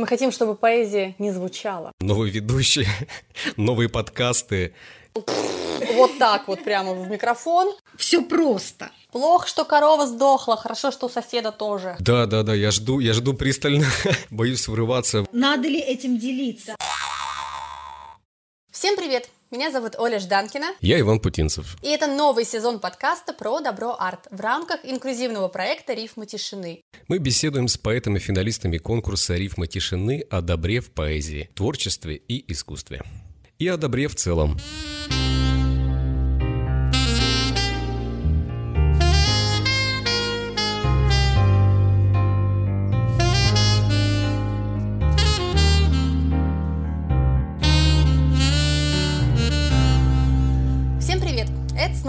Мы хотим, чтобы поэзия не звучала. Новые ведущие, новые подкасты. Вот так вот прямо в микрофон. Все просто. Плохо, что корова сдохла, хорошо, что у соседа тоже. Да, да, да, я жду, я жду пристально, боюсь врываться. Надо ли этим делиться? Всем привет! Меня зовут Оля Жданкина. Я Иван Путинцев. И это новый сезон подкаста про добро арт в рамках инклюзивного проекта «Рифмы тишины». Мы беседуем с поэтами-финалистами конкурса «Рифмы тишины» о добре в поэзии, творчестве и искусстве. И о добре в целом. Всем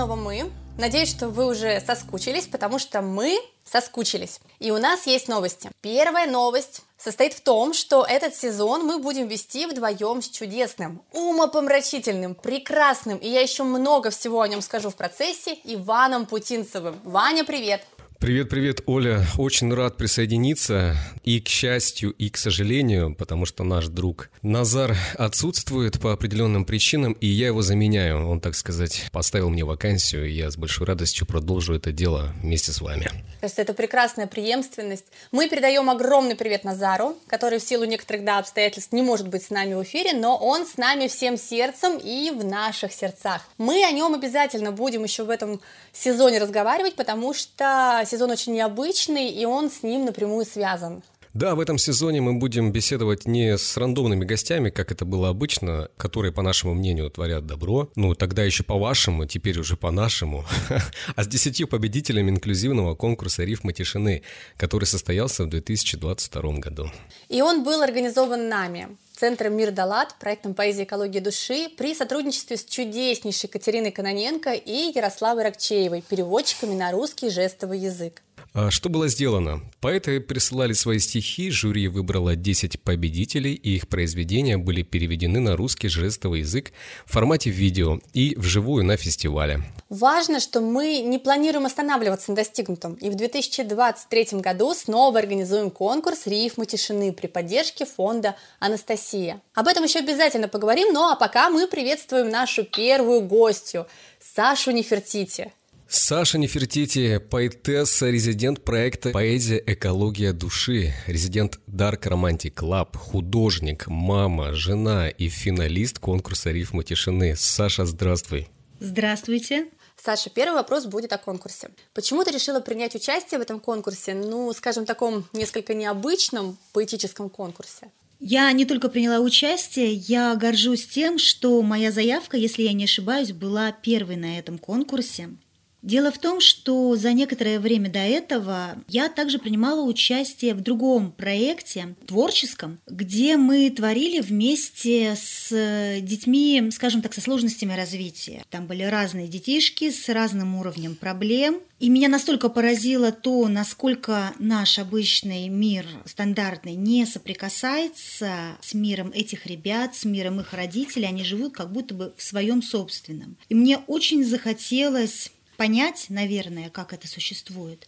снова мы. Надеюсь, что вы уже соскучились, потому что мы соскучились. И у нас есть новости. Первая новость состоит в том, что этот сезон мы будем вести вдвоем с чудесным, умопомрачительным, прекрасным, и я еще много всего о нем скажу в процессе, Иваном Путинцевым. Ваня, привет! Привет-привет, Оля. Очень рад присоединиться. И к счастью, и к сожалению, потому что наш друг Назар отсутствует по определенным причинам, и я его заменяю. Он, так сказать, поставил мне вакансию, и я с большой радостью продолжу это дело вместе с вами. То это прекрасная преемственность. Мы передаем огромный привет Назару, который в силу некоторых да, обстоятельств не может быть с нами в эфире, но он с нами всем сердцем и в наших сердцах. Мы о нем обязательно будем еще в этом сезоне разговаривать, потому что сезон очень необычный, и он с ним напрямую связан. Да, в этом сезоне мы будем беседовать не с рандомными гостями, как это было обычно, которые, по нашему мнению, творят добро, ну, тогда еще по-вашему, теперь уже по-нашему, а с десятью победителями инклюзивного конкурса «Рифмы тишины», который состоялся в 2022 году. И он был организован нами, Центром Мир Далат, проектом поэзии экологии души, при сотрудничестве с чудеснейшей Катериной Каноненко и Ярославой Рокчеевой, переводчиками на русский жестовый язык. А Что было сделано? Поэты присылали свои стихи, жюри выбрало 10 победителей, и их произведения были переведены на русский жестовый язык в формате видео и вживую на фестивале. Важно, что мы не планируем останавливаться на достигнутом, и в 2023 году снова организуем конкурс «Рифмы тишины» при поддержке фонда «Анастасия». Об этом еще обязательно поговорим, ну а пока мы приветствуем нашу первую гостью, Сашу Нефертити. Саша Нефертити, поэтесса, резидент проекта «Поэзия. Экология души», резидент Dark Romantic Club, художник, мама, жена и финалист конкурса «Рифмы тишины». Саша, здравствуй. Здравствуйте. Саша, первый вопрос будет о конкурсе. Почему ты решила принять участие в этом конкурсе, ну, скажем, таком несколько необычном поэтическом конкурсе? Я не только приняла участие, я горжусь тем, что моя заявка, если я не ошибаюсь, была первой на этом конкурсе. Дело в том, что за некоторое время до этого я также принимала участие в другом проекте, творческом, где мы творили вместе с детьми, скажем так, со сложностями развития. Там были разные детишки с разным уровнем проблем. И меня настолько поразило то, насколько наш обычный мир стандартный не соприкасается с миром этих ребят, с миром их родителей. Они живут как будто бы в своем собственном. И мне очень захотелось понять, наверное, как это существует.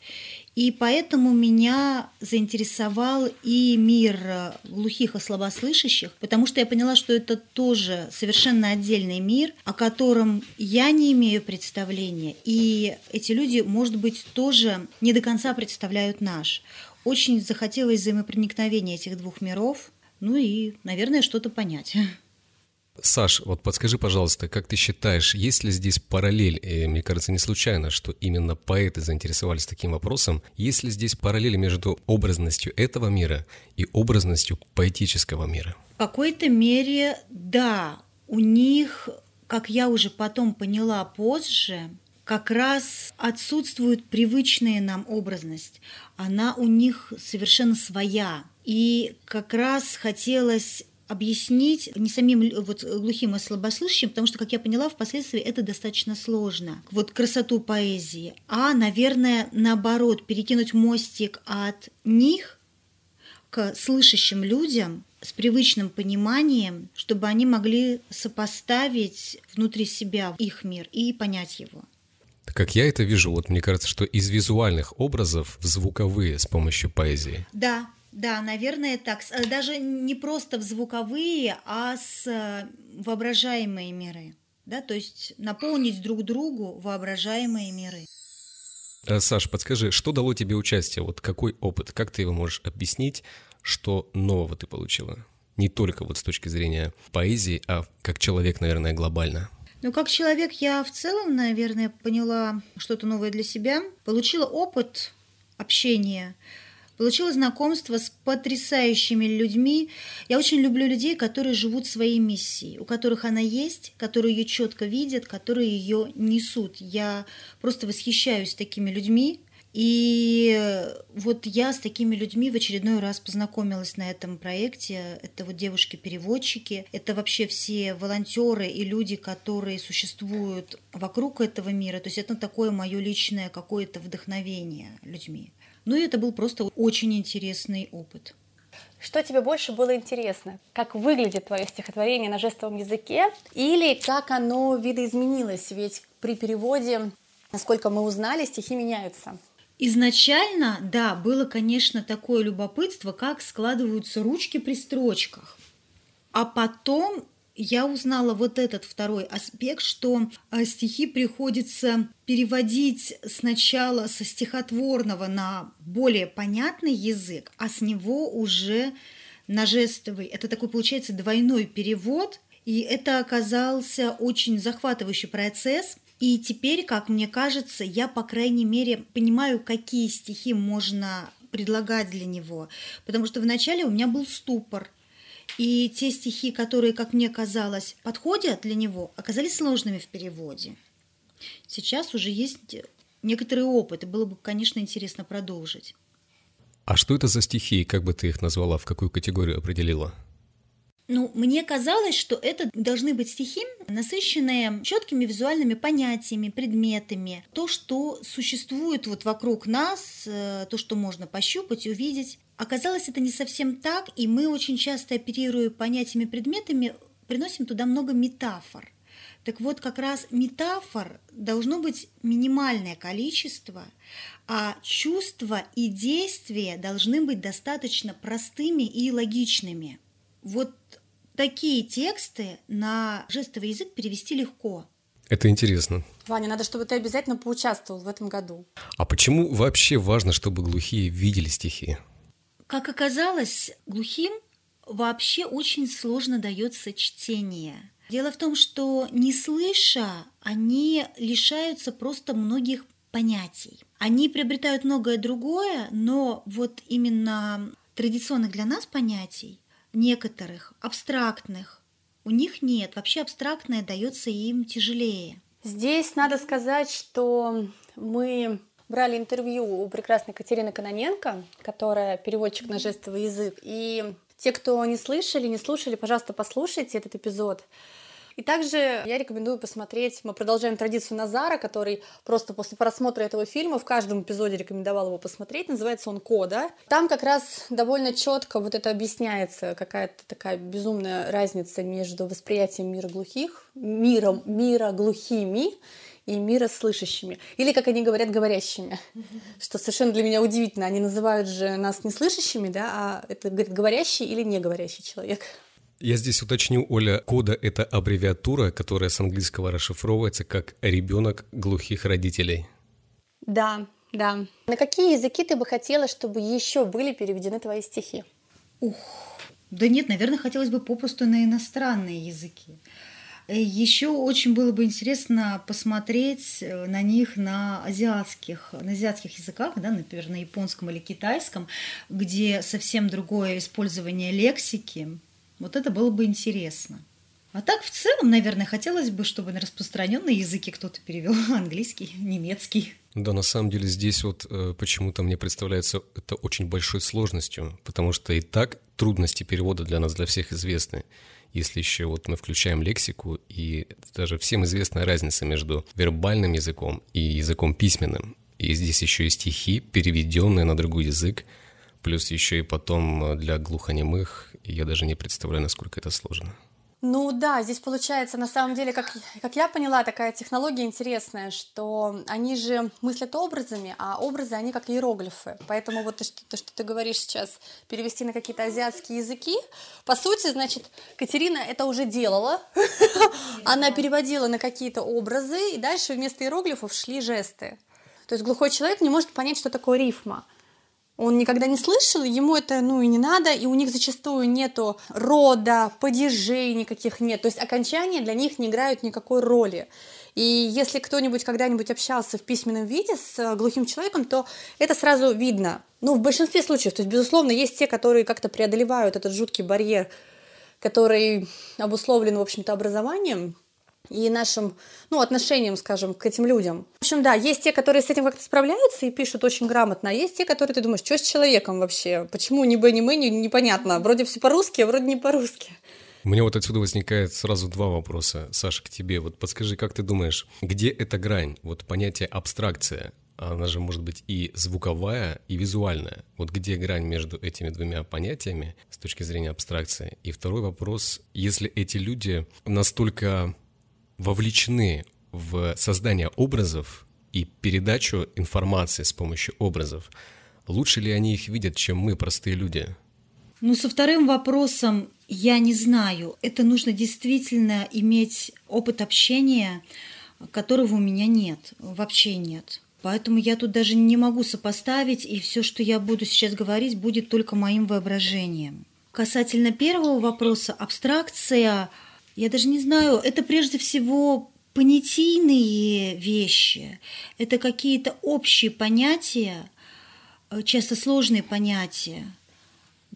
И поэтому меня заинтересовал и мир глухих и слабослышащих, потому что я поняла, что это тоже совершенно отдельный мир, о котором я не имею представления. И эти люди, может быть, тоже не до конца представляют наш. Очень захотелось взаимопроникновения этих двух миров, ну и, наверное, что-то понять. Саш, вот подскажи, пожалуйста, как ты считаешь, есть ли здесь параллель, и, мне кажется, не случайно, что именно поэты заинтересовались таким вопросом, есть ли здесь параллель между образностью этого мира и образностью поэтического мира? В какой-то мере, да, у них, как я уже потом поняла позже, как раз отсутствует привычная нам образность. Она у них совершенно своя. И как раз хотелось объяснить не самим вот, глухим и слабослышащим, потому что, как я поняла, впоследствии это достаточно сложно. Вот красоту поэзии. А, наверное, наоборот, перекинуть мостик от них к слышащим людям с привычным пониманием, чтобы они могли сопоставить внутри себя их мир и понять его. Как я это вижу, вот мне кажется, что из визуальных образов в звуковые с помощью поэзии. Да, Да, наверное, так. Э, даже не просто в звуковые, а с э, воображаемые миры. Да, то есть наполнить друг другу воображаемые миры. Э, Саш, подскажи, что дало тебе участие? Вот какой опыт? Как ты его можешь объяснить? Что нового ты получила? Не только вот с точки зрения поэзии, а как человек, наверное, глобально. Ну, как человек я в целом, наверное, поняла что-то новое для себя, получила опыт общения, получила знакомство с потрясающими людьми. Я очень люблю людей, которые живут своей миссией, у которых она есть, которые ее четко видят, которые ее несут. Я просто восхищаюсь такими людьми. И вот я с такими людьми в очередной раз познакомилась на этом проекте. Это вот девушки-переводчики, это вообще все волонтеры и люди, которые существуют вокруг этого мира. То есть это такое мое личное какое-то вдохновение людьми. Ну и это был просто очень интересный опыт. Что тебе больше было интересно? Как выглядит твое стихотворение на жестовом языке? Или как оно видоизменилось? Ведь при переводе, насколько мы узнали, стихи меняются. Изначально, да, было, конечно, такое любопытство, как складываются ручки при строчках. А потом я узнала вот этот второй аспект, что а, стихи приходится переводить сначала со стихотворного на более понятный язык, а с него уже на жестовый. Это такой, получается, двойной перевод, и это оказался очень захватывающий процесс. И теперь, как мне кажется, я, по крайней мере, понимаю, какие стихи можно предлагать для него. Потому что вначале у меня был ступор – и те стихи, которые, как мне казалось, подходят для него, оказались сложными в переводе. Сейчас уже есть некоторый опыт, и было бы, конечно, интересно продолжить. А что это за стихи, как бы ты их назвала, в какую категорию определила? Ну, мне казалось, что это должны быть стихи, насыщенные четкими визуальными понятиями, предметами. То, что существует вот вокруг нас, э, то, что можно пощупать, увидеть. Оказалось, это не совсем так, и мы очень часто, оперируя понятиями, предметами, приносим туда много метафор. Так вот, как раз метафор должно быть минимальное количество, а чувства и действия должны быть достаточно простыми и логичными. Вот такие тексты на жестовый язык перевести легко. Это интересно. Ваня, надо, чтобы ты обязательно поучаствовал в этом году. А почему вообще важно, чтобы глухие видели стихи? Как оказалось, глухим вообще очень сложно дается чтение. Дело в том, что не слыша, они лишаются просто многих понятий. Они приобретают многое другое, но вот именно традиционных для нас понятий, некоторых, абстрактных, у них нет. Вообще абстрактное дается им тяжелее. Здесь надо сказать, что мы брали интервью у прекрасной Катерины Каноненко, которая переводчик на жестовый язык. И те, кто не слышали, не слушали, пожалуйста, послушайте этот эпизод. И также я рекомендую посмотреть, мы продолжаем традицию Назара, который просто после просмотра этого фильма в каждом эпизоде рекомендовал его посмотреть, называется он «Кода». Там как раз довольно четко вот это объясняется, какая-то такая безумная разница между восприятием мира глухих, миром, мира глухими и мира слышащими. Или, как они говорят, говорящими. Что совершенно для меня удивительно. Они называют же нас не слышащими, да, а это говорит говорящий или не говорящий человек. Я здесь уточню, Оля, кода – это аббревиатура, которая с английского расшифровывается как «ребенок глухих родителей». Да, да. На какие языки ты бы хотела, чтобы еще были переведены твои стихи? Ух, да нет, наверное, хотелось бы попросту на иностранные языки. Э, еще очень было бы интересно посмотреть э, на них на азиатских, на азиатских языках, да, например, на японском или китайском, где совсем другое использование лексики, вот это было бы интересно. А так, в целом, наверное, хотелось бы, чтобы на распространенные языки кто-то перевел английский, немецкий. Да, на самом деле здесь вот э, почему-то мне представляется это очень большой сложностью, потому что и так трудности перевода для нас, для всех известны. Если еще вот мы включаем лексику, и даже всем известна разница между вербальным языком и языком письменным. И здесь еще и стихи, переведенные на другой язык, плюс еще и потом э, для глухонемых, я даже не представляю, насколько это сложно. Ну да, здесь получается, на самом деле, как, как я поняла, такая технология интересная, что они же мыслят образами, а образы, они как иероглифы. Поэтому вот то, что, то, что ты говоришь сейчас, перевести на какие-то азиатские языки, по сути, значит, Катерина это уже делала, она переводила на какие-то образы, и дальше вместо иероглифов шли жесты. То есть глухой человек не может понять, что такое рифма он никогда не слышал, ему это, ну, и не надо, и у них зачастую нету рода, падежей никаких нет, то есть окончания для них не играют никакой роли. И если кто-нибудь когда-нибудь общался в письменном виде с э, глухим человеком, то это сразу видно. Ну, в большинстве случаев, то есть, безусловно, есть те, которые как-то преодолевают этот жуткий барьер, который обусловлен, в общем-то, образованием, и нашим, ну, отношением, скажем, к этим людям. В общем, да, есть те, которые с этим как-то справляются и пишут очень грамотно, а есть те, которые ты думаешь, что с человеком вообще? Почему ни бы, ни мы, непонятно. Вроде все по-русски, а вроде не по-русски. У меня вот отсюда возникает сразу два вопроса, Саша, к тебе. Вот подскажи, как ты думаешь, где эта грань? Вот понятие абстракция, она же может быть и звуковая, и визуальная. Вот где грань между этими двумя понятиями с точки зрения абстракции? И второй вопрос, если эти люди настолько вовлечены в создание образов и передачу информации с помощью образов, лучше ли они их видят, чем мы, простые люди? Ну, со вторым вопросом я не знаю. Это нужно действительно иметь опыт общения, которого у меня нет, вообще нет. Поэтому я тут даже не могу сопоставить, и все, что я буду сейчас говорить, будет только моим воображением. Касательно первого вопроса, абстракция – я даже не знаю, это прежде всего понятийные вещи, это какие-то общие понятия, э, часто сложные понятия,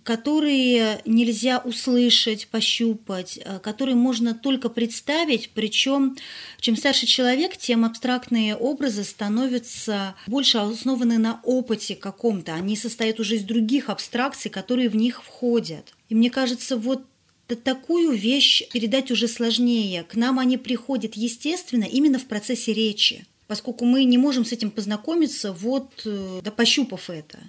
которые нельзя услышать, пощупать, э, которые можно только представить, причем чем старше человек, тем абстрактные образы становятся больше основаны на опыте каком-то, они состоят уже из других абстракций, которые в них входят. И мне кажется, вот такую вещь передать уже сложнее. К нам они приходят естественно именно в процессе речи, поскольку мы не можем с этим познакомиться, вот э, да пощупав это.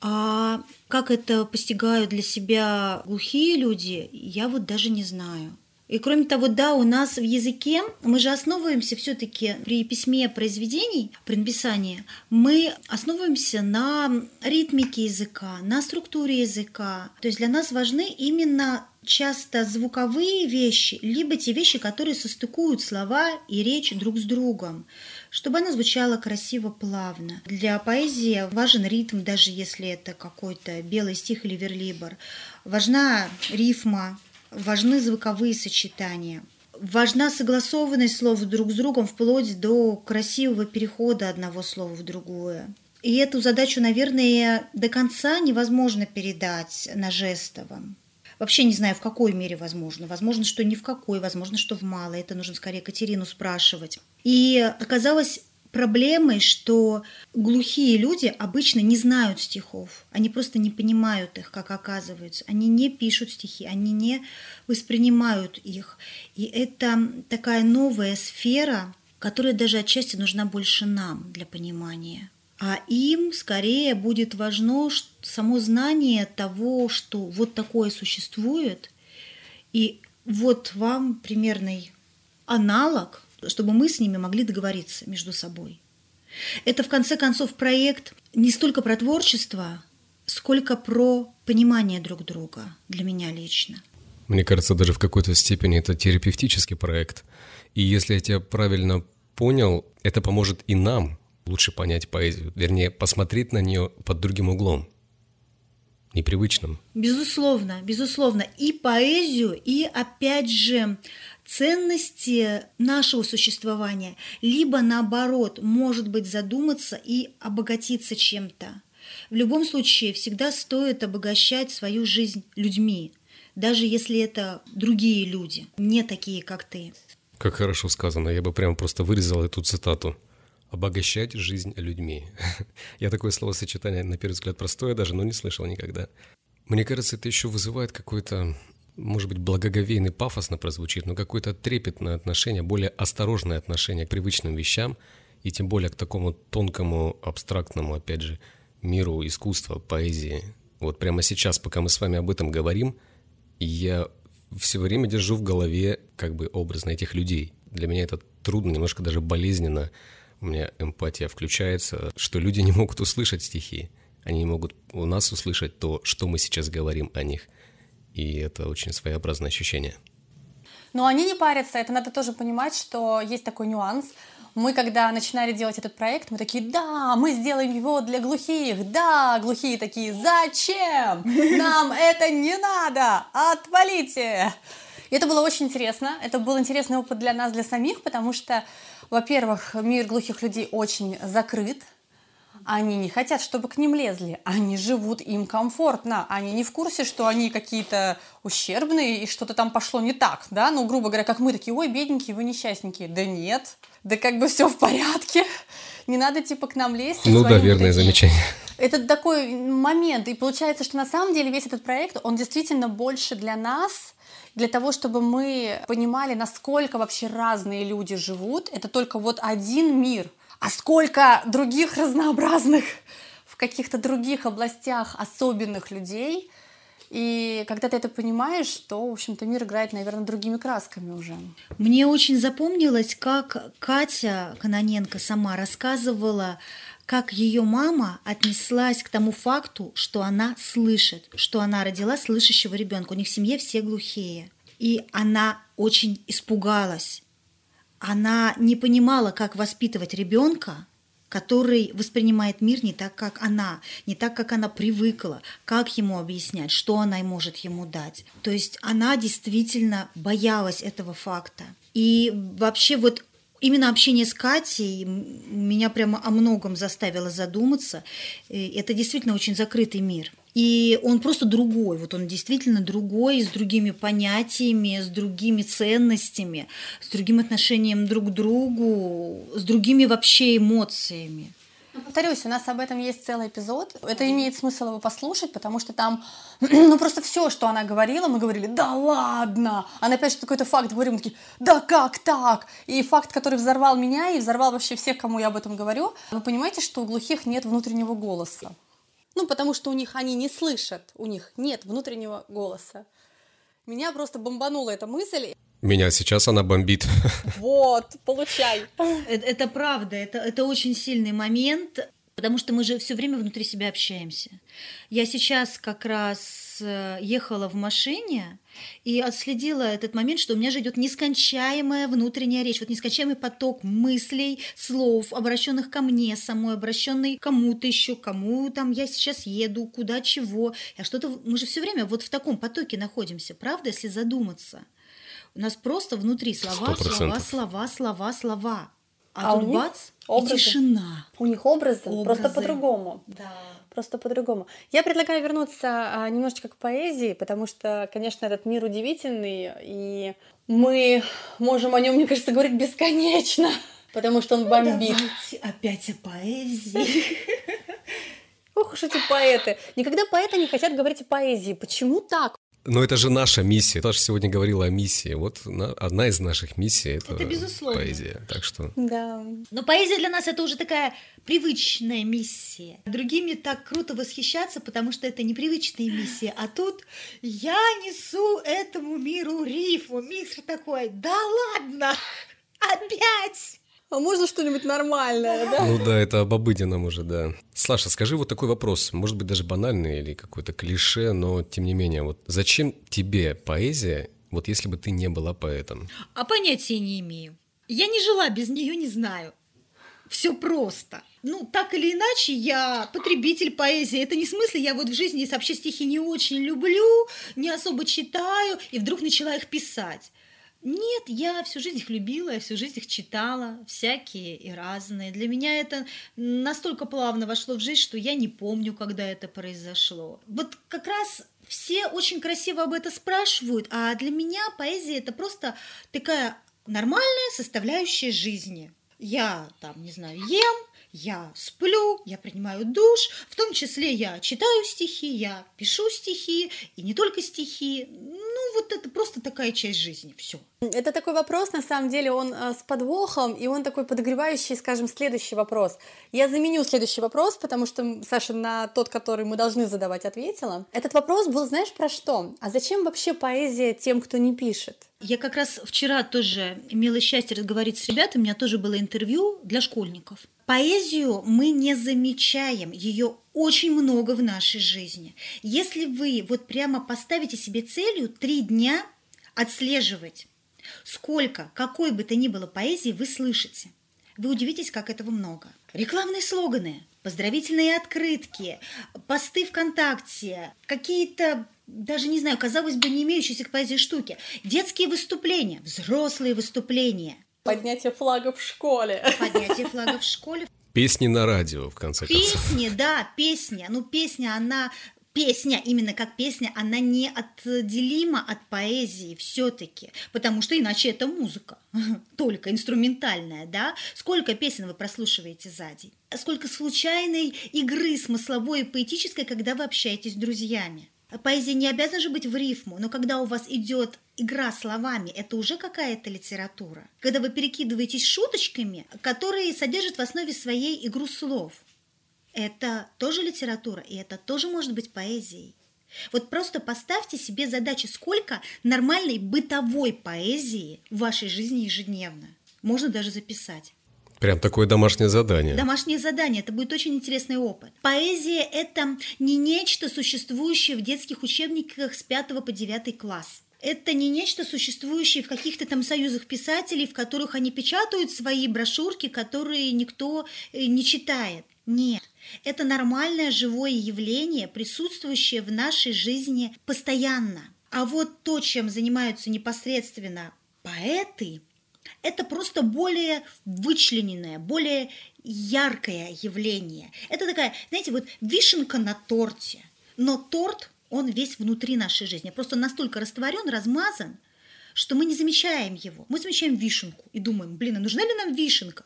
А как это постигают для себя глухие люди, я вот даже не знаю. И кроме того, да, у нас в языке, мы же основываемся все-таки при письме произведений, при написании, мы основываемся на ритмике языка, на структуре языка. То есть для нас важны именно часто звуковые вещи, либо те вещи, которые состыкуют слова и речь друг с другом, чтобы она звучала красиво, плавно. Для поэзии важен ритм, даже если это какой-то белый стих или верлибр. Важна рифма, важны звуковые сочетания. Важна согласованность слов друг с другом вплоть до красивого перехода одного слова в другое. И эту задачу, наверное, до конца невозможно передать на жестовом. Вообще не знаю, в какой мере возможно. Возможно, что ни в какой, возможно, что в малой. Это нужно скорее Катерину спрашивать. И оказалось, проблемой, что глухие люди обычно не знают стихов, они просто не понимают их, как оказывается, они не пишут стихи, они не воспринимают их. И это такая новая сфера, которая даже отчасти нужна больше нам для понимания. А им скорее будет важно само знание того, что вот такое существует, и вот вам примерный аналог чтобы мы с ними могли договориться между собой. Это, в конце концов, проект не столько про творчество, сколько про понимание друг друга для меня лично. Мне кажется, даже в какой-то степени это терапевтический проект. И если я тебя правильно понял, это поможет и нам лучше понять поэзию, вернее, посмотреть на нее под другим углом, непривычным. Безусловно, безусловно. И поэзию, и, опять же, ценности нашего существования, либо наоборот, может быть, задуматься и обогатиться чем-то. В любом случае, всегда стоит обогащать свою жизнь людьми, даже если это другие люди, не такие, как ты. Как хорошо сказано, я бы прямо просто вырезал эту цитату. Обогащать жизнь людьми. Я такое словосочетание, на первый взгляд, простое даже, но не слышал никогда. Мне кажется, это еще вызывает какой-то может быть, благоговейный пафосно прозвучит, но какое-то трепетное отношение, более осторожное отношение к привычным вещам и тем более к такому тонкому, абстрактному, опять же, миру искусства, поэзии. Вот прямо сейчас, пока мы с вами об этом говорим, я все время держу в голове как бы образ на этих людей. Для меня это трудно, немножко даже болезненно. У меня эмпатия включается, что люди не могут услышать стихи. Они не могут у нас услышать то, что мы сейчас говорим о них. И это очень своеобразное ощущение. Но они не парятся, это надо тоже понимать, что есть такой нюанс. Мы, когда начинали делать этот проект, мы такие, да, мы сделаем его для глухих, да, глухие такие, зачем? Нам это не надо, отвалите! И это было очень интересно, это был интересный опыт для нас, для самих, потому что, во-первых, мир глухих людей очень закрыт, они не хотят, чтобы к ним лезли. Они живут им комфортно. Они не в курсе, что они какие-то ущербные и что-то там пошло не так, да? Ну, грубо говоря, как мы такие, ой, бедненькие, вы несчастненькие. Да нет, да как бы все в порядке. Не надо типа к нам лезть. Ну да, верное такие. замечание. Это такой момент. И получается, что на самом деле весь этот проект, он действительно больше для нас, для того, чтобы мы понимали, насколько вообще разные люди живут. Это только вот один мир – а сколько других разнообразных в каких-то других областях особенных людей. И когда ты это понимаешь, то, в общем-то, мир играет, наверное, другими красками уже. Мне очень запомнилось, как Катя Каноненко сама рассказывала, как ее мама отнеслась к тому факту, что она слышит, что она родила слышащего ребенка. У них в семье все глухие. И она очень испугалась она не понимала, как воспитывать ребенка, который воспринимает мир не так, как она, не так, как она привыкла, как ему объяснять, что она может ему дать. То есть она действительно боялась этого факта. И вообще вот именно общение с Катей меня прямо о многом заставило задуматься. Это действительно очень закрытый мир. И он просто другой, вот он действительно другой, с другими понятиями, с другими ценностями, с другим отношением друг к другу, с другими вообще эмоциями. Ну, повторюсь, у нас об этом есть целый эпизод. Это имеет смысл его послушать, потому что там, ну просто все, что она говорила, мы говорили, да ладно. Она опять что какой-то факт говорим, мы такие, да как так? И факт, который взорвал меня и взорвал вообще всех, кому я об этом говорю. Вы понимаете, что у глухих нет внутреннего голоса. Ну, потому что у них они не слышат, у них нет внутреннего голоса. Меня просто бомбанула эта мысль. Меня сейчас она бомбит. Вот, получай. Это, это правда, это, это очень сильный момент, потому что мы же все время внутри себя общаемся. Я сейчас как раз Э, ехала в машине и отследила этот момент, что у меня же идет нескончаемая внутренняя речь, вот нескончаемый поток мыслей, слов, обращенных ко мне самой, обращенный кому-то еще, кому там я сейчас еду, куда чего. Я что-то, мы же все время вот в таком потоке находимся, правда, если задуматься. У нас просто внутри слова, 100%. слова, слова, слова, слова. А, а тут бац, образы. и тишина. У них образы, образы. просто по-другому. Да просто по-другому. Я предлагаю вернуться а, немножечко к поэзии, потому что, конечно, этот мир удивительный, и мы можем о нем, мне кажется, говорить бесконечно, потому что он ну, бомбит. опять о поэзии. Ох уж эти поэты. Никогда поэты не хотят говорить о поэзии. Почему так? Но это же наша миссия. Таша сегодня говорила о миссии. Вот одна из наших миссий это, это безусловно. поэзия. Так что. Да. Но поэзия для нас это уже такая привычная миссия. Другими так круто восхищаться, потому что это непривычная миссия. А тут я несу этому миру рифму. Мир такой, да ладно, опять! А можно что-нибудь нормальное, да? Ну да, это об обыденном уже, да. Слаша, скажи вот такой вопрос, может быть даже банальный или какой-то клише, но тем не менее, вот зачем тебе поэзия, вот если бы ты не была поэтом? А понятия не имею. Я не жила без нее, не знаю. Все просто. Ну, так или иначе, я потребитель поэзии. Это не в смысле, я вот в жизни вообще стихи не очень люблю, не особо читаю, и вдруг начала их писать. Нет, я всю жизнь их любила, я всю жизнь их читала, всякие и разные. Для меня это настолько плавно вошло в жизнь, что я не помню, когда это произошло. Вот как раз все очень красиво об этом спрашивают, а для меня поэзия это просто такая нормальная составляющая жизни. Я там, не знаю, ем, я сплю, я принимаю душ, в том числе я читаю стихи, я пишу стихи, и не только стихи. Ну вот это просто такая часть жизни, все. Это такой вопрос, на самом деле, он э, с подвохом, и он такой подогревающий, скажем, следующий вопрос. Я заменю следующий вопрос, потому что Саша на тот, который мы должны задавать, ответила. Этот вопрос был, знаешь, про что? А зачем вообще поэзия тем, кто не пишет? Я как раз вчера тоже имела счастье разговаривать с ребятами, у меня тоже было интервью для школьников. Поэзию мы не замечаем, ее очень много в нашей жизни. Если вы вот прямо поставите себе целью три дня отслеживать, сколько, какой бы то ни было поэзии вы слышите, вы удивитесь, как этого много. Рекламные слоганы, поздравительные открытки, посты ВКонтакте, какие-то даже не знаю, казалось бы, не имеющиеся к поэзии штуки. Детские выступления, взрослые выступления. Поднятие флага в школе. Поднятие флага в школе. Песни на радио, в конце концов. Песни, да, песня. Ну, песня, она песня, именно как песня, она неотделима от поэзии все-таки, потому что иначе это музыка, только инструментальная, да? Сколько песен вы прослушиваете за день? Сколько случайной игры смысловой и поэтической, когда вы общаетесь с друзьями? Поэзия не обязана же быть в рифму, но когда у вас идет игра словами, это уже какая-то литература. Когда вы перекидываетесь шуточками, которые содержат в основе своей игру слов, это тоже литература, и это тоже может быть поэзией. Вот просто поставьте себе задачи, сколько нормальной бытовой поэзии в вашей жизни ежедневно. Можно даже записать. Прям такое домашнее задание. Домашнее задание, это будет очень интересный опыт. Поэзия – это не нечто, существующее в детских учебниках с 5 по 9 класс. Это не нечто, существующее в каких-то там союзах писателей, в которых они печатают свои брошюрки, которые никто э, не читает. Нет, это нормальное живое явление, присутствующее в нашей жизни постоянно. А вот то, чем занимаются непосредственно поэты – это просто более вычлененное, более яркое явление. Это такая, знаете, вот вишенка на торте. Но торт, он весь внутри нашей жизни. Просто настолько растворен, размазан, что мы не замечаем его. Мы замечаем вишенку и думаем, блин, а нужна ли нам вишенка?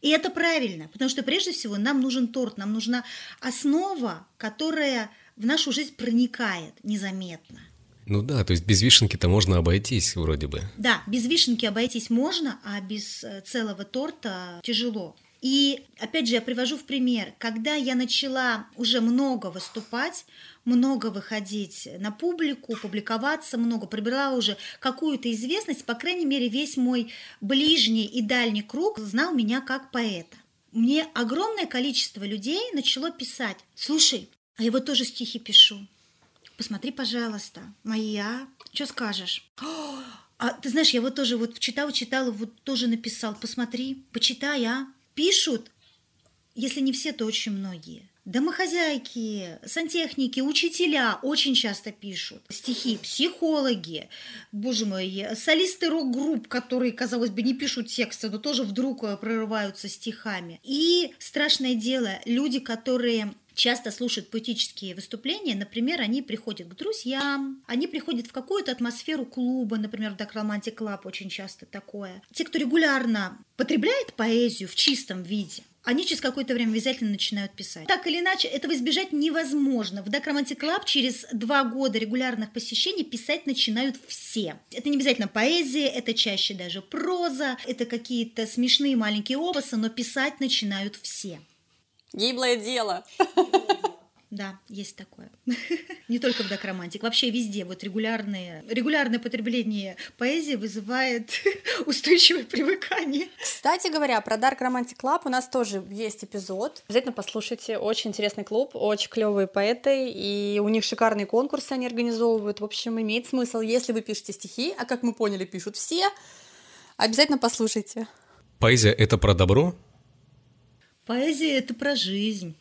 И это правильно, потому что прежде всего нам нужен торт, нам нужна основа, которая в нашу жизнь проникает незаметно. Ну да, то есть без вишенки-то можно обойтись вроде бы. Да, без вишенки обойтись можно, а без э, целого торта тяжело. И опять же, я привожу в пример, когда я начала уже много выступать, много выходить на публику, публиковаться много, приобрела уже какую-то известность, по крайней мере, весь мой ближний и дальний круг знал меня как поэта. Мне огромное количество людей начало писать, слушай, а я вот тоже стихи пишу, посмотри, пожалуйста, моя, что скажешь? А ты знаешь, я вот тоже вот читала, читала, вот тоже написал, посмотри, почитай, а. Пишут, если не все, то очень многие. Домохозяйки, сантехники, учителя очень часто пишут стихи, психологи, боже мой, солисты рок-групп, которые, казалось бы, не пишут тексты, но тоже вдруг э, прорываются стихами. И страшное дело, люди, которые часто слушают поэтические выступления, например, они приходят к друзьям, они приходят в какую-то атмосферу клуба, например, в Romantic Club очень часто такое. Те, кто регулярно потребляет поэзию в чистом виде, они через какое-то время обязательно начинают писать. Так или иначе, этого избежать невозможно. В Dark Romantic Club через два года регулярных посещений писать начинают все. Это не обязательно поэзия, это чаще даже проза, это какие-то смешные маленькие опусы, но писать начинают все. Гиблое дело. Да, есть такое. Не только в Dark Romantic, вообще везде. Вот регулярное, регулярное потребление поэзии вызывает устойчивое привыкание. Кстати говоря, про Dark Romantic Club у нас тоже есть эпизод. Обязательно послушайте. Очень интересный клуб, очень клевые поэты, и у них шикарные конкурсы они организовывают. В общем, имеет смысл, если вы пишете стихи, а как мы поняли, пишут все, обязательно послушайте. Поэзия — это про добро? Поэзия – это про жизнь.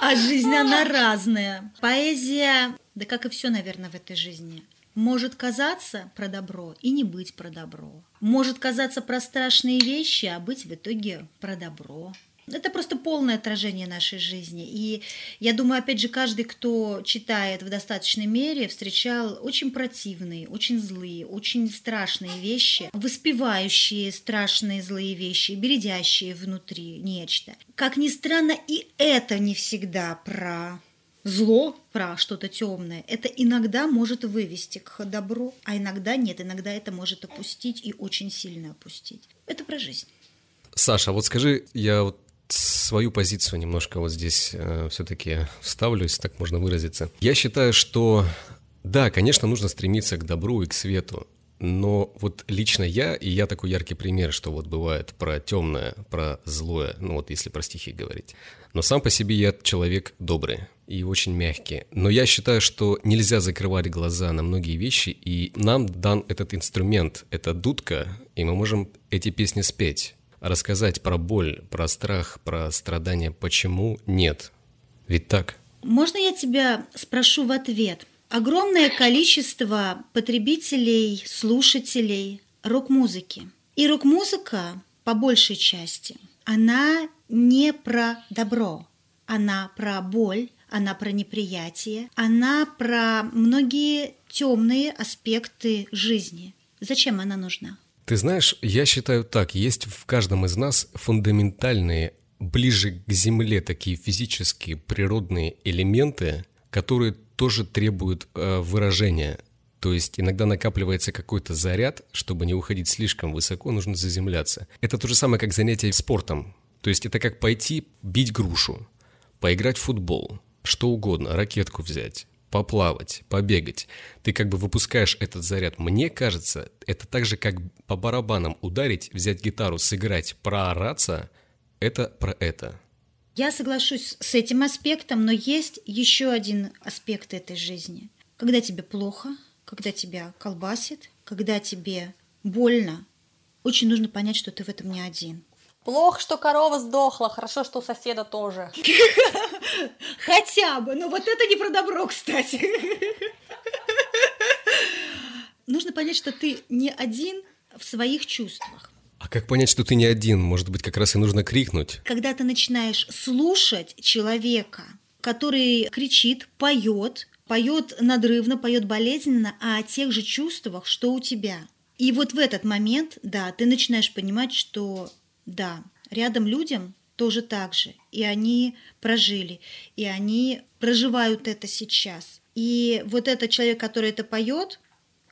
А жизнь, она разная. Поэзия, да как и все, наверное, в этой жизни, может казаться про добро и не быть про добро. Может казаться про страшные вещи, а быть в итоге про добро. Это просто полное отражение нашей жизни. И я думаю, опять же, каждый, кто читает в достаточной мере, встречал очень противные, очень злые, очень страшные вещи, воспевающие страшные злые вещи, бередящие внутри нечто. Как ни странно, и это не всегда про зло, про что-то темное, это иногда может вывести к добру, а иногда нет, иногда это может опустить и очень сильно опустить. Это про жизнь. Саша, вот скажи, я вот свою позицию немножко вот здесь э, все-таки вставлю, если так можно выразиться. Я считаю, что да, конечно, нужно стремиться к добру и к свету, но вот лично я, и я такой яркий пример, что вот бывает про темное, про злое, ну вот если про стихи говорить. Но сам по себе я человек добрый и очень мягкий. Но я считаю, что нельзя закрывать глаза на многие вещи, и нам дан этот инструмент, это дудка, и мы можем эти песни спеть, рассказать про боль, про страх, про страдания. Почему нет? Ведь так? Можно я тебя спрошу в ответ? Огромное количество потребителей, слушателей рок-музыки. И рок-музыка, по большей части, она не про добро, она про боль, она про неприятие, она про многие темные аспекты жизни. Зачем она нужна? Ты знаешь, я считаю так, есть в каждом из нас фундаментальные, ближе к Земле такие физические, природные элементы, которые тоже требуют э, выражения. То есть иногда накапливается какой-то заряд, чтобы не уходить слишком высоко, нужно заземляться. Это то же самое, как занятие спортом. То есть это как пойти бить грушу, поиграть в футбол, что угодно, ракетку взять, поплавать, побегать. Ты как бы выпускаешь этот заряд. Мне кажется, это так же, как по барабанам ударить, взять гитару, сыграть, проораться. Это про это. Я соглашусь с этим аспектом, но есть еще один аспект этой жизни. Когда тебе плохо, когда тебя колбасит, когда тебе больно, очень нужно понять, что ты в этом не один. Плохо, что корова сдохла, хорошо, что у соседа тоже. Хотя бы, но вот это не про добро, кстати. Нужно понять, что ты не один в своих чувствах. А как понять, что ты не один? Может быть, как раз и нужно крикнуть? Когда ты начинаешь слушать человека, который кричит, поет, поет надрывно, поет болезненно, а о тех же чувствах, что у тебя. И вот в этот момент, да, ты начинаешь понимать, что да, рядом людям тоже так же. И они прожили, и они проживают это сейчас. И вот этот человек, который это поет,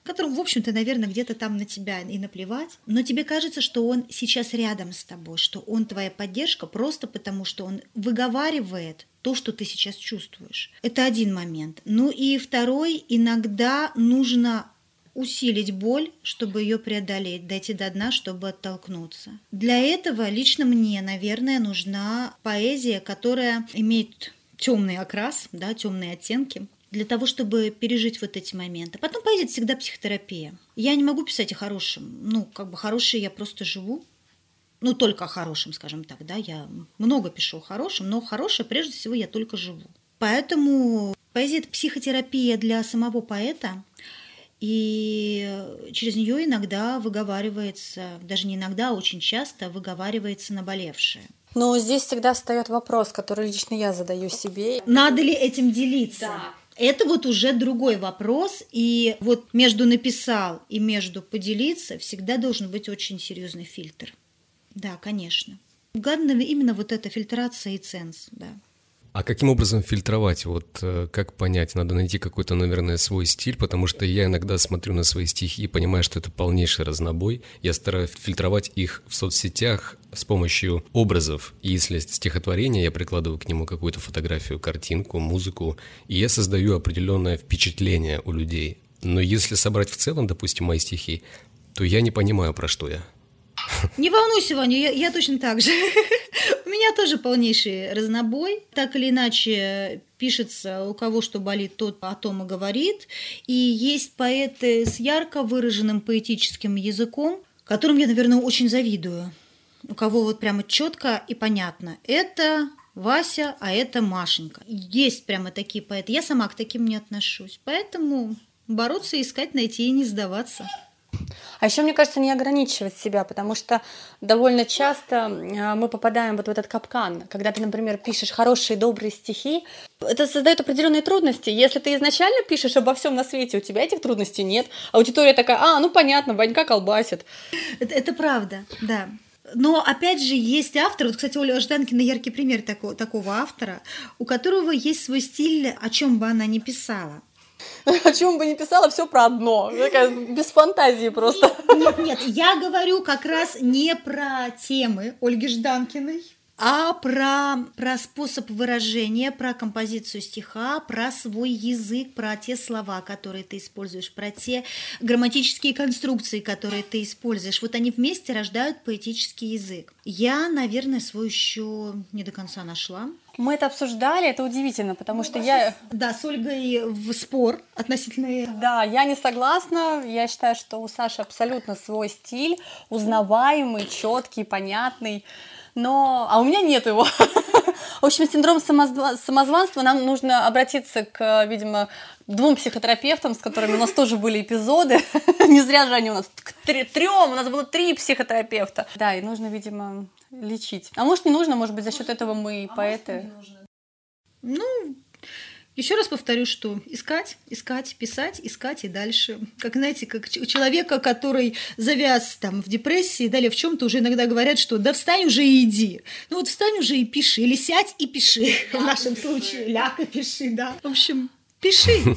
которому, в общем-то, наверное, где-то там на тебя и наплевать, но тебе кажется, что он сейчас рядом с тобой, что он твоя поддержка просто потому, что он выговаривает то, что ты сейчас чувствуешь. Это один момент. Ну и второй, иногда нужно усилить боль, чтобы ее преодолеть, дойти до дна, чтобы оттолкнуться. Для этого лично мне, наверное, нужна поэзия, которая имеет темный окрас, да, темные оттенки, для того, чтобы пережить вот эти моменты. Потом поэзия всегда психотерапия. Я не могу писать о хорошем. Ну, как бы хорошее я просто живу. Ну, только о хорошем, скажем так, да. Я много пишу о хорошем, но хорошее, прежде всего, я только живу. Поэтому поэзия – это психотерапия для самого поэта – и через нее иногда выговаривается, даже не иногда, а очень часто выговаривается наболевшее. Но здесь всегда встает вопрос, который лично я задаю себе. Надо ли этим делиться? Да. Это вот уже другой вопрос, и вот между написал и между поделиться всегда должен быть очень серьезный фильтр. Да, конечно. Главное именно вот эта фильтрация и ценз, да. А каким образом фильтровать? Вот э, как понять? Надо найти какой-то, наверное, свой стиль, потому что я иногда смотрю на свои стихи и понимаю, что это полнейший разнобой. Я стараюсь фильтровать их в соцсетях с помощью образов. И если стихотворение, я прикладываю к нему какую-то фотографию, картинку, музыку, и я создаю определенное впечатление у людей. Но если собрать в целом, допустим, мои стихи, то я не понимаю, про что я. Не волнуйся, Ваня, я, я точно так же. У меня тоже полнейший разнобой. Так или иначе пишется, у кого что болит, тот о том и говорит. И есть поэты с ярко выраженным поэтическим языком, которым я, наверное, очень завидую. У кого вот прямо четко и понятно. Это Вася, а это Машенька. Есть прямо такие поэты. Я сама к таким не отношусь. Поэтому бороться, искать, найти и не сдаваться. А еще, мне кажется, не ограничивать себя, потому что довольно часто а, мы попадаем вот в этот капкан, когда ты, например, пишешь хорошие, добрые стихи, это создает определенные трудности. Если ты изначально пишешь обо всем на свете, у тебя этих трудностей нет, аудитория такая, а, ну понятно, Ванька колбасит. Это, это правда, да. Но, опять же, есть автор, вот, кстати, Оля Жданкина яркий пример такого, такого автора, у которого есть свой стиль, о чем бы она ни писала. О чем бы ни писала, все про одно. Такая, без фантазии просто. Нет, нет, я говорю как раз не про темы Ольги Жданкиной, а про, про способ выражения, про композицию стиха, про свой язык, про те слова, которые ты используешь, про те грамматические конструкции, которые ты используешь. Вот они вместе рождают поэтический язык. Я, наверное, свой еще не до конца нашла. Мы это обсуждали, это удивительно, потому ну, что я... Да, с Ольгой в спор относительно... Да, я не согласна. Я считаю, что у Саши абсолютно свой стиль, узнаваемый, четкий, понятный но... А у меня нет его. В общем, синдром самозванства нам нужно обратиться к, видимо, двум психотерапевтам, с которыми у нас тоже были эпизоды. Не зря же они у нас к трем, у нас было три психотерапевта. Да, и нужно, видимо, лечить. А может, не нужно, может быть, за счет этого мы и а поэты. Ну, еще раз повторю, что искать, искать, писать, искать и дальше. Как, знаете, как у человека, который завяз там в депрессии, далее в чем-то уже иногда говорят, что да встань уже и иди. Ну вот встань уже и пиши, или сядь и пиши. Ляг в нашем пиши. случае ляг и пиши, да. В общем, пиши.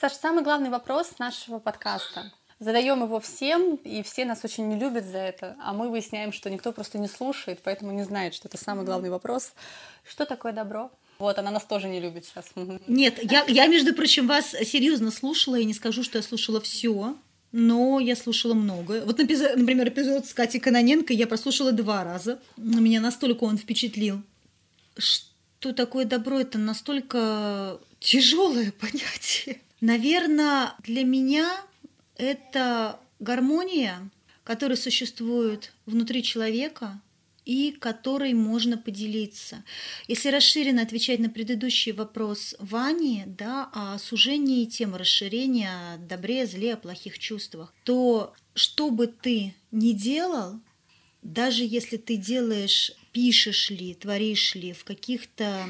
Саша, самый главный вопрос нашего подкаста. Задаем его всем, и все нас очень не любят за это, а мы выясняем, что никто просто не слушает, поэтому не знает, что это самый главный вопрос. Что такое добро? Вот, она нас тоже не любит сейчас. Нет, я, я, между прочим, вас серьезно слушала, и не скажу, что я слушала все, но я слушала много. Вот, например, эпизод с Катей Каноненко я прослушала два раза. Меня настолько он впечатлил. Что такое добро? Это настолько тяжелое понятие. Наверное, для меня это гармония, которая существует внутри человека, и которой можно поделиться. Если расширенно отвечать на предыдущий вопрос Вани да, о сужении темы расширения добре, зле, о плохих чувствах, то что бы ты ни делал, даже если ты делаешь, пишешь ли, творишь ли в каких-то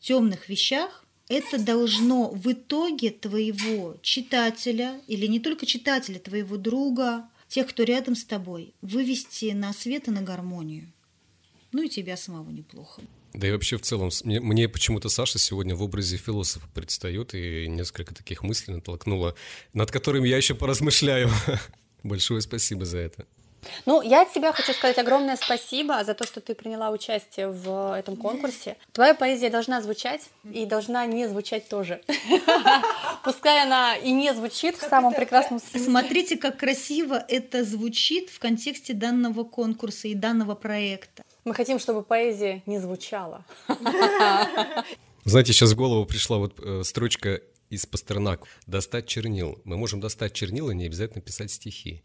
темных вещах, это должно в итоге твоего читателя, или не только читателя, твоего друга, тех, кто рядом с тобой, вывести на свет и на гармонию ну и тебя самого неплохо. Да и вообще в целом, мне, мне почему-то Саша сегодня в образе философа предстает и несколько таких мыслей натолкнула, над которыми я еще поразмышляю. Большое спасибо за это. Ну, я от себя хочу сказать огромное спасибо за то, что ты приняла участие в этом конкурсе. Твоя поэзия должна звучать и должна не звучать тоже. Пускай она и не звучит в самом прекрасном смысле. Смотрите, как красиво это звучит в контексте данного конкурса и данного проекта. Мы хотим, чтобы поэзия не звучала. Знаете, сейчас в голову пришла вот э, строчка из Пастернака. Достать чернил. Мы можем достать чернила, не обязательно писать стихи,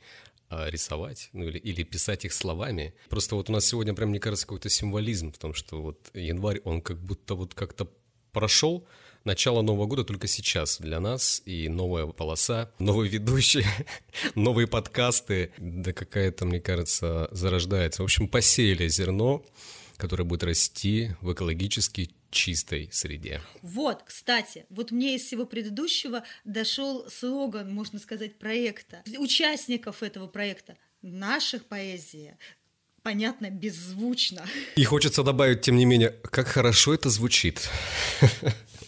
рисовать, ну или, или писать их словами. Просто вот у нас сегодня прям, мне кажется, какой-то символизм в том, что вот январь, он как будто вот как-то прошел, начало Нового года только сейчас для нас, и новая полоса, новые ведущие, новые подкасты, да какая-то, мне кажется, зарождается. В общем, посеяли зерно, которое будет расти в экологически чистой среде. Вот, кстати, вот мне из всего предыдущего дошел слоган, можно сказать, проекта, участников этого проекта. Наших поэзия, понятно, беззвучно. И хочется добавить, тем не менее, как хорошо это звучит.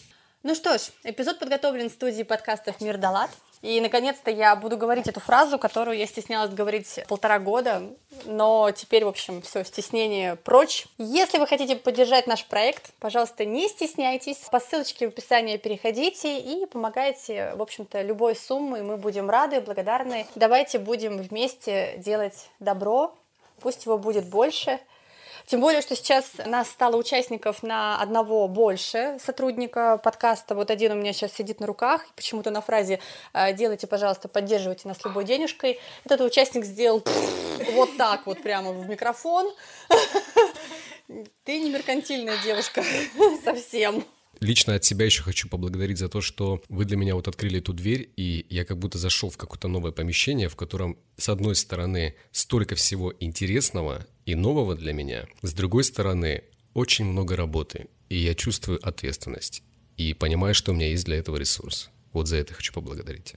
Ну что ж, эпизод подготовлен в студии подкастов «Мир Далат». И, наконец-то, я буду говорить эту фразу, которую я стеснялась говорить полтора года, но теперь, в общем, все, стеснение прочь. Если вы хотите поддержать наш проект, пожалуйста, не стесняйтесь. По ссылочке в описании переходите и помогайте, в общем-то, любой суммой. Мы будем рады, благодарны. Давайте будем вместе делать добро, пусть его будет больше – тем более, что сейчас нас стало участников на одного больше сотрудника подкаста. Вот один у меня сейчас сидит на руках, почему-то на фразе «Э, «делайте, пожалуйста, поддерживайте нас любой денежкой». Этот участник сделал вот так вот прямо в микрофон. Ты не меркантильная девушка совсем. Лично от себя еще хочу поблагодарить за то, что вы для меня вот открыли эту дверь, и я как будто зашел в какое-то новое помещение, в котором, с одной стороны, столько всего интересного и нового для меня, с другой стороны, очень много работы, и я чувствую ответственность, и понимаю, что у меня есть для этого ресурс. Вот за это хочу поблагодарить.